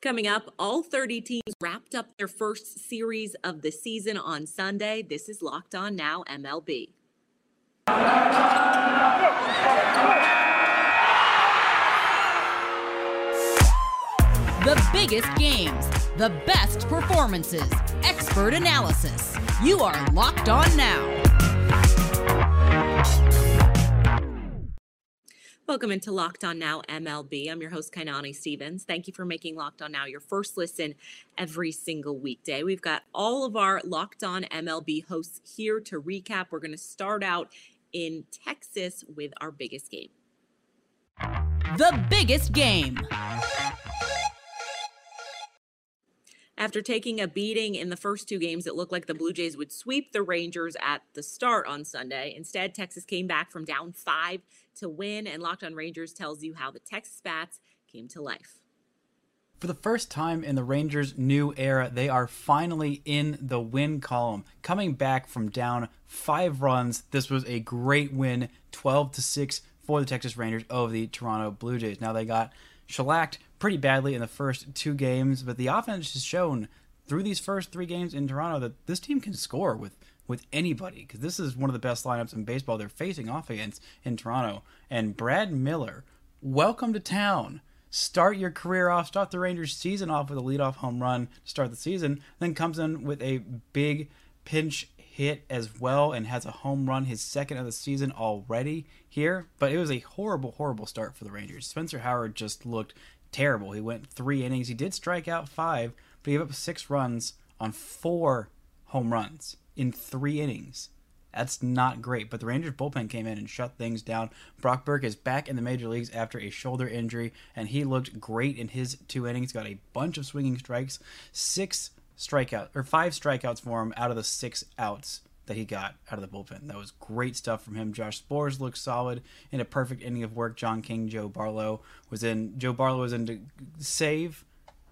Coming up, all 30 teams wrapped up their first series of the season on Sunday. This is Locked On Now MLB. The biggest games, the best performances, expert analysis. You are Locked On Now. Welcome into Locked On Now MLB. I'm your host, Kainani Stevens. Thank you for making Locked On Now your first listen every single weekday. We've got all of our Locked On MLB hosts here to recap. We're going to start out in Texas with our biggest game. The biggest game. After taking a beating in the first two games, it looked like the Blue Jays would sweep the Rangers at the start on Sunday. Instead, Texas came back from down five to win, and Locked on Rangers tells you how the Texas Bats came to life. For the first time in the Rangers' new era, they are finally in the win column. Coming back from down five runs, this was a great win, 12 to 6 for the Texas Rangers over the Toronto Blue Jays. Now they got shellacked pretty badly in the first two games, but the offense has shown through these first three games in Toronto that this team can score with with anybody because this is one of the best lineups in baseball they're facing off against in Toronto. And Brad Miller, welcome to town. Start your career off, start the Rangers season off with a leadoff home run to start the season, then comes in with a big pinch hit as well and has a home run, his second of the season already here. But it was a horrible, horrible start for the Rangers. Spencer Howard just looked terrible. He went three innings. He did strike out five, but he gave up six runs on four home runs in three innings. That's not great. But the Rangers bullpen came in and shut things down. Brock Burke is back in the major leagues after a shoulder injury, and he looked great in his two innings. Got a bunch of swinging strikes, six strikeouts or five strikeouts for him out of the six outs that he got out of the bullpen. That was great stuff from him. Josh Sborz looked solid in a perfect inning of work. John King, Joe Barlow was in. Joe Barlow was in to save,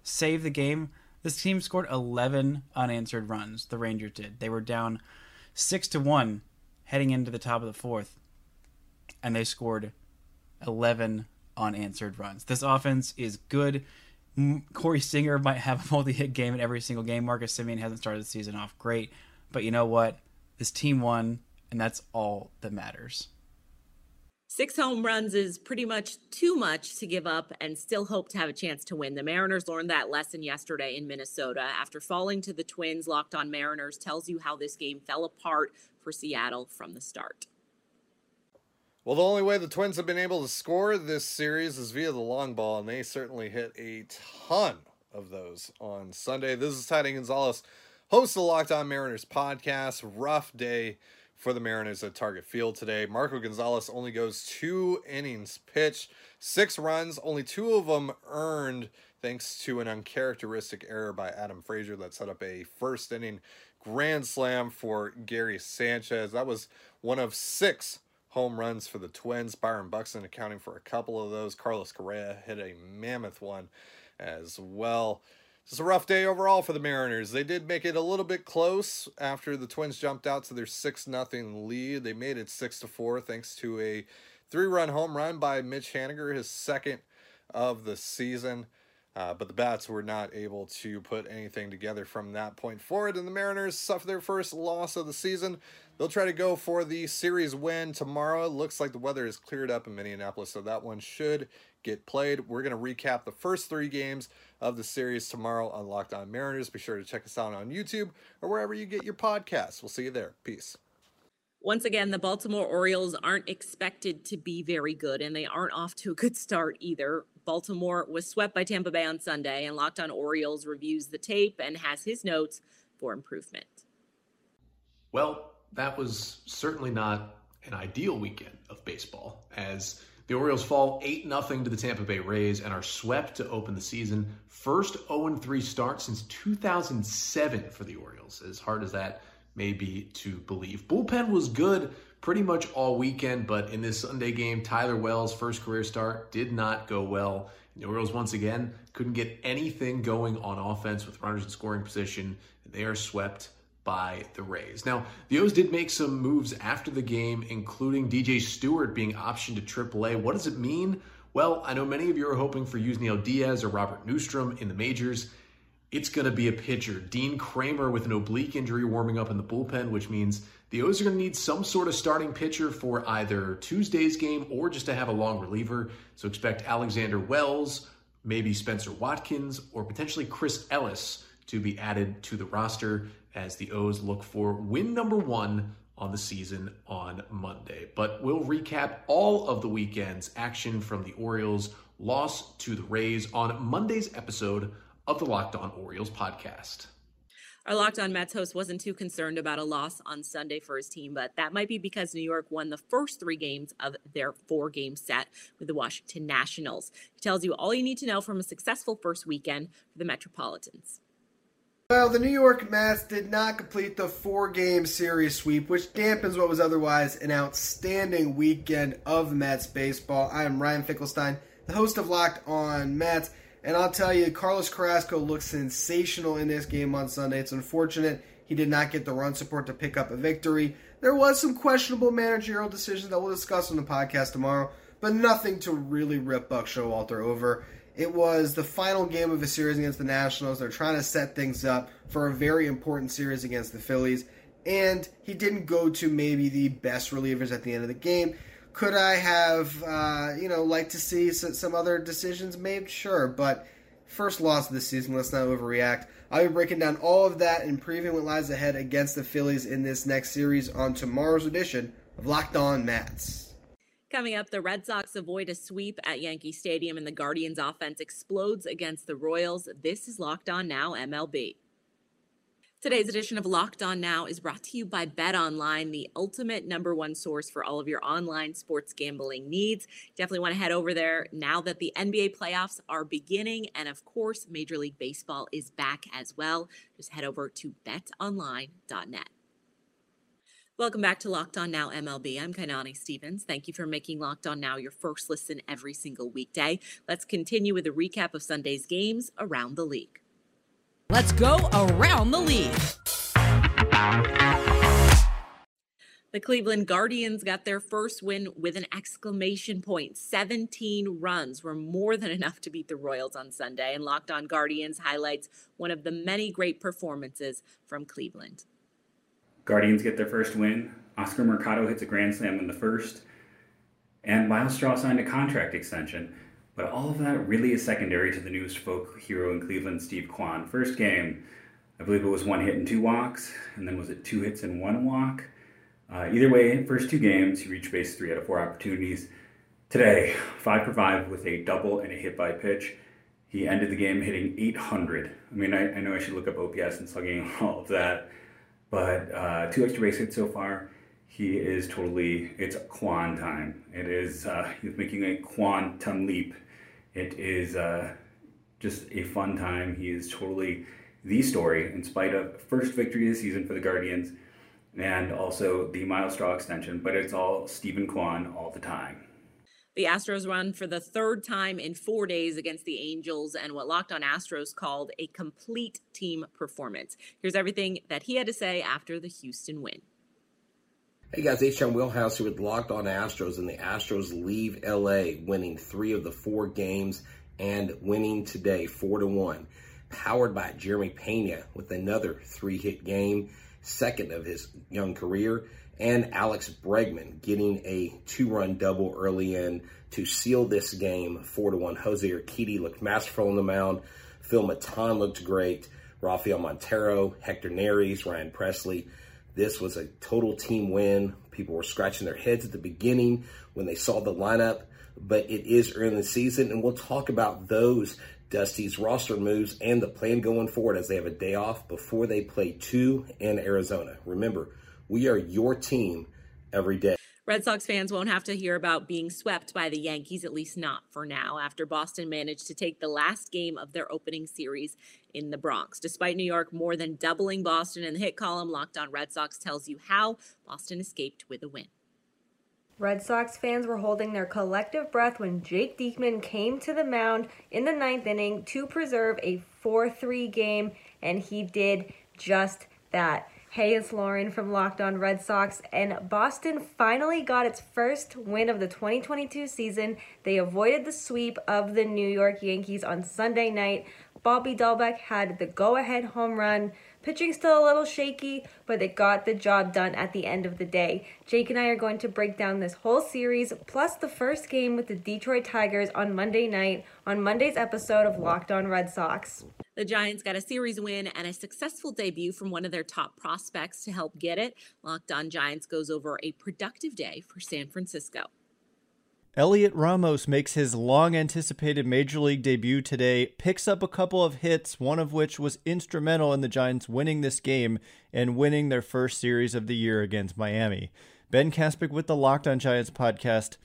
save the game. This team scored 11 unanswered runs. The Rangers did. They were down six to one heading into the top of the fourth, and they scored 11 unanswered runs. This offense is good. Corey Seager might have a multi-hit game in every single game. Marcus Semien hasn't started the season off great, but you know what? This team won, and that's all that matters. Six home runs is pretty much too much to give up and still hope to have a chance to win. The Mariners learned that lesson yesterday in Minnesota. After falling to the Twins, Locked on Mariners tells you how this game fell apart for Seattle from the start. Well, the only way the Twins have been able to score this series is via the long ball, and they certainly hit a ton of those on Sunday. This is Tidy Gonzalez host of the Locked On Mariners podcast. Rough day for the Mariners at Target Field today. Marco Gonzalez only goes two innings pitched, six runs, only two of them earned thanks to an uncharacteristic error by Adam Frazier that set up a first inning grand slam for Gary Sanchez. That was one of six home runs for the Twins. Byron Buxton accounting for a couple of those. Carlos Correa hit a mammoth one as well. It's a rough day overall for the Mariners. They did make it a little bit close after the Twins jumped out to their 6 nothing lead. They made it 6 to 4 thanks to a three-run home run by Mitch Haniger, his second of the season. Uh, but the Bats were not able to put anything together from that point forward, and the Mariners suffer their first loss of the season. They'll try to go for the series win tomorrow. Looks like the weather has cleared up in Minneapolis, so that one should get played. We're going to recap the first three games of the series tomorrow on Locked On Mariners. Be sure to check us out on YouTube or wherever you get your podcasts. We'll see you there. Peace. Once again, the Baltimore Orioles aren't expected to be very good, and they aren't off to a good start either. Baltimore was swept by Tampa Bay on Sunday, and Locked On Orioles reviews the tape and has his notes for improvement. Well, that was certainly not an ideal weekend of baseball, as the Orioles fall 8 0 to the Tampa Bay Rays and are swept to open the season. First 0 3 start since 2007 for the Orioles, as hard as that may be to believe. Bullpen was good pretty much all weekend, but in this Sunday game, Tyler Wells' first career start did not go well. The Orioles, once again, couldn't get anything going on offense with runners in scoring position. They are swept by the Rays. Now, the O's did make some moves after the game, including DJ Stewart being optioned to AAA. What does it mean? Well, I know many of you are hoping for Yusniel Diaz or Robert Neustrom in the majors. It's going to be a pitcher. Dean Kremer with an oblique injury warming up in the bullpen, which means the O's are going to need some sort of starting pitcher for either Tuesday's game or just to have a long reliever. So expect Alexander Wells, maybe Spencer Watkins, or potentially Chris Ellis to be added to the roster as the O's look for win number one on the season on Monday. But we'll recap all of the weekend's action from the Orioles' loss to the Rays on Monday's episode of the Locked On Orioles podcast. Our Locked On Mets host wasn't too concerned about a loss on Sunday for his team, but that might be because New York won the first three games of their four game set with the Washington Nationals. He tells you all you need to know from a successful first weekend for the Metropolitans. Well, the New York Mets did not complete the four game series sweep, which dampens what was otherwise an outstanding weekend of Mets baseball. I am Ryan Finkelstein, the host of Locked On Mets, and I'll tell you, Carlos Carrasco looked sensational in this game on Sunday. It's unfortunate he did not get the run support to pick up a victory. There was some questionable managerial decisions that we'll discuss on the podcast tomorrow, but nothing to really rip Buck Showalter over. It was the final game of a series against the Nationals. They're trying to set things up for a very important series against the Phillies. And he didn't go to maybe the best relievers at the end of the game. Could I have, uh, you know, liked to see some other decisions made? Sure, but first loss of the season. Let's not overreact. I'll be breaking down all of that and previewing what lies ahead against the Phillies in this next series on tomorrow's edition of Locked On Mets. Coming up, the Red Sox avoid a sweep at Yankee Stadium and the Guardians offense explodes against the Royals. This is Locked On Now MLB. Today's edition of Locked On Now is brought to you by Bet Online, the ultimate number one source for all of your online sports gambling needs. Definitely want to head over there now that the NBA playoffs are beginning. And of course, Major League Baseball is back as well. Just head over to betonline.net. Welcome back to Locked On Now MLB. I'm Kainani Stevens. Thank you for making Locked On Now your first listen every single weekday. Let's continue with a recap of Sunday's games around the league. Let's go around the league. The Cleveland Guardians got their first win with an exclamation point. 17 runs were more than enough to beat the Royals on Sunday, and Locked On Guardians highlights one of the many great performances from Cleveland. Guardians get their first win. Oscar Mercado hits a grand slam in the first. And Myles Straw signed a contract extension. But all of that really is secondary to the newest folk hero in Cleveland, Steve Kwan. First game, I believe it was one hit and two walks, and then was it two hits and one walk? Uh, either way, first two games, he reached base three out of four opportunities. Today, five for five with a double and a hit by pitch. He ended the game hitting 800. I mean, I, I know I should look up OPS and slugging all of that. But uh, two extra base hits so far. He is totally, it's Kwan time. It is, uh, he's making a quantum leap. It is uh, just a fun time. He is totally the story, in spite of first victory of the season for the Guardians and also the Myles Straw extension, but it's all Steven Kwan all the time. The Astros run for the third time in four days against the Angels and what Locked on Astros called a complete team performance. Here's everything that he had to say after the Houston win. Hey guys, H.M. Wheelhouse here with Locked on Astros, and the Astros leave LA winning three of the four games and winning today four to one. Powered by Jeremy Pena with another three hit game, second of his young career and Alex Bregman getting a two-run double early in to seal this game, four to one. Jose Urquidy looked masterful on the mound. Phil Maton looked great. Rafael Montero, Hector Neris, Ryan Pressly. This was a total team win. People were scratching their heads at the beginning when they saw the lineup, but it is early in the season, and we'll talk about those Dusty's roster moves and the plan going forward as they have a day off before they play two in Arizona. Remember, we are your team every day. Red Sox fans won't have to hear about being swept by the Yankees, at least not for now, after Boston managed to take the last game of their opening series in the Bronx. Despite New York more than doubling Boston in the hit column, Locked On Red Sox tells you how Boston escaped with a win. Red Sox fans were holding their collective breath when Jake Diekman came to the mound in the ninth inning to preserve a 4 3 game, and he did just that. Hey, it's Lauren from Locked On Red Sox, and Boston finally got its first win of the 2022 season. They avoided the sweep of the New York Yankees on Sunday night. Bobby Dalbec had the go ahead home run. Pitching still a little shaky, but they got the job done at the end of the day. Jake and I are going to break down this whole series, plus the first game with the Detroit Tigers on Monday night on Monday's episode of Locked On Red Sox. The Giants got a series win and a successful debut from one of their top prospects to help get it. Locked On Giants goes over a productive day for San Francisco. Heliot Ramos makes his long anticipated major league debut today, picks up a couple of hits, one of which was instrumental in the Giants winning this game and winning their first series of the year against Miami. Ben Caspick with the Locked on Giants podcast.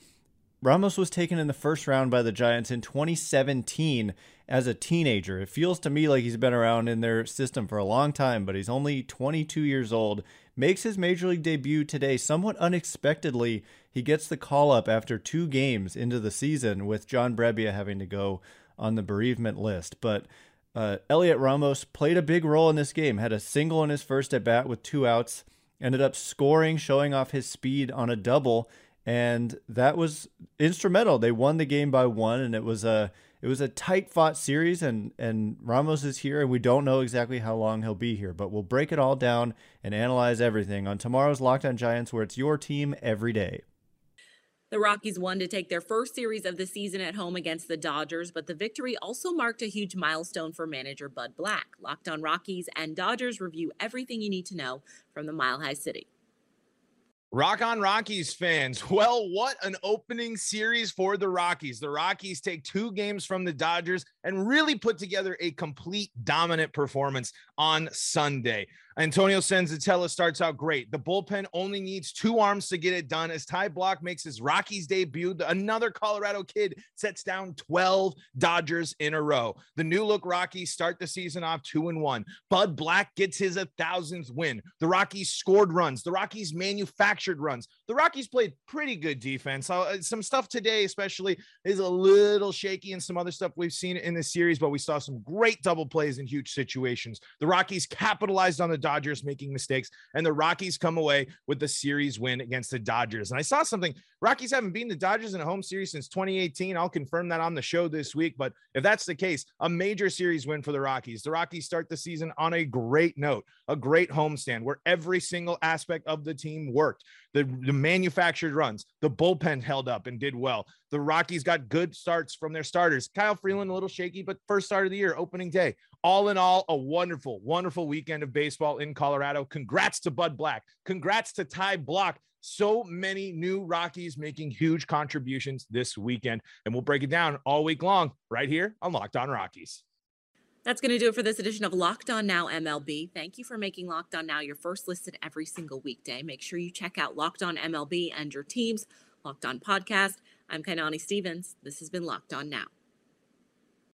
Ramos was taken in the first round by the Giants in 2017 as a teenager. It feels to me like he's been around in their system for a long time, but he's only 22 years old. Makes his major league debut today somewhat unexpectedly he gets the call up after two games into the season with John Brebbia having to go on the bereavement list. But uh, Heliot Ramos played a big role in this game, had a single in his first at bat with two outs, ended up scoring, showing off his speed on a double, and that was instrumental. They won the game by one, and it was a it was a tight fought series and and Ramos is here and we don't know exactly how long he'll be here, but we'll break it all down and analyze everything on tomorrow's Locked On Giants where it's your team every day. The Rockies won to take their first series of the season at home against the Dodgers, but the victory also marked a huge milestone for manager Bud Black. Locked on Rockies and Dodgers review everything you need to know from the Mile High City. Rock on Rockies fans. Well, what an opening series for the Rockies. The Rockies take two games from the Dodgers and really put together a complete dominant performance on Sunday. Antonio Senzatela starts out great. The bullpen only needs two arms to get it done as Ty Blach makes his Rockies debut. Another Colorado kid sets down 12 Dodgers in a row. The new look Rockies start the season off two and one. Bud Black gets his a thousandth win. The Rockies scored runs. The Rockies manufactured runs. The Rockies played pretty good defense. Uh, some stuff today, especially, is a little shaky and some other stuff we've seen in the series, but we saw some great double plays in huge situations. The Rockies capitalized on the Dodgers making mistakes, and the Rockies come away with the series win against the Dodgers. And I saw something Rockies haven't beaten the Dodgers in a home series since 2018. I'll confirm that on the show this week. But if that's the case, a major series win for the Rockies. The Rockies start the season on a great note, a great homestand where every single aspect of the team worked. The, the manufactured runs, the bullpen held up and did well. The Rockies got good starts from their starters. Kyle Freeland, a little shaky, but first start of the year, opening day. All in all, a wonderful, wonderful weekend of baseball in Colorado. Congrats to Bud Black. Congrats to Ty Blach. So many new Rockies making huge contributions this weekend. And we'll break it down all week long right here on Locked On Rockies. That's going to do it for this edition of Locked On Now MLB. Thank you for making Locked On Now your first listen every single weekday. Make sure you check out Locked On MLB and your team's Locked On podcast. I'm Kainani Stevens. This has been Locked On Now.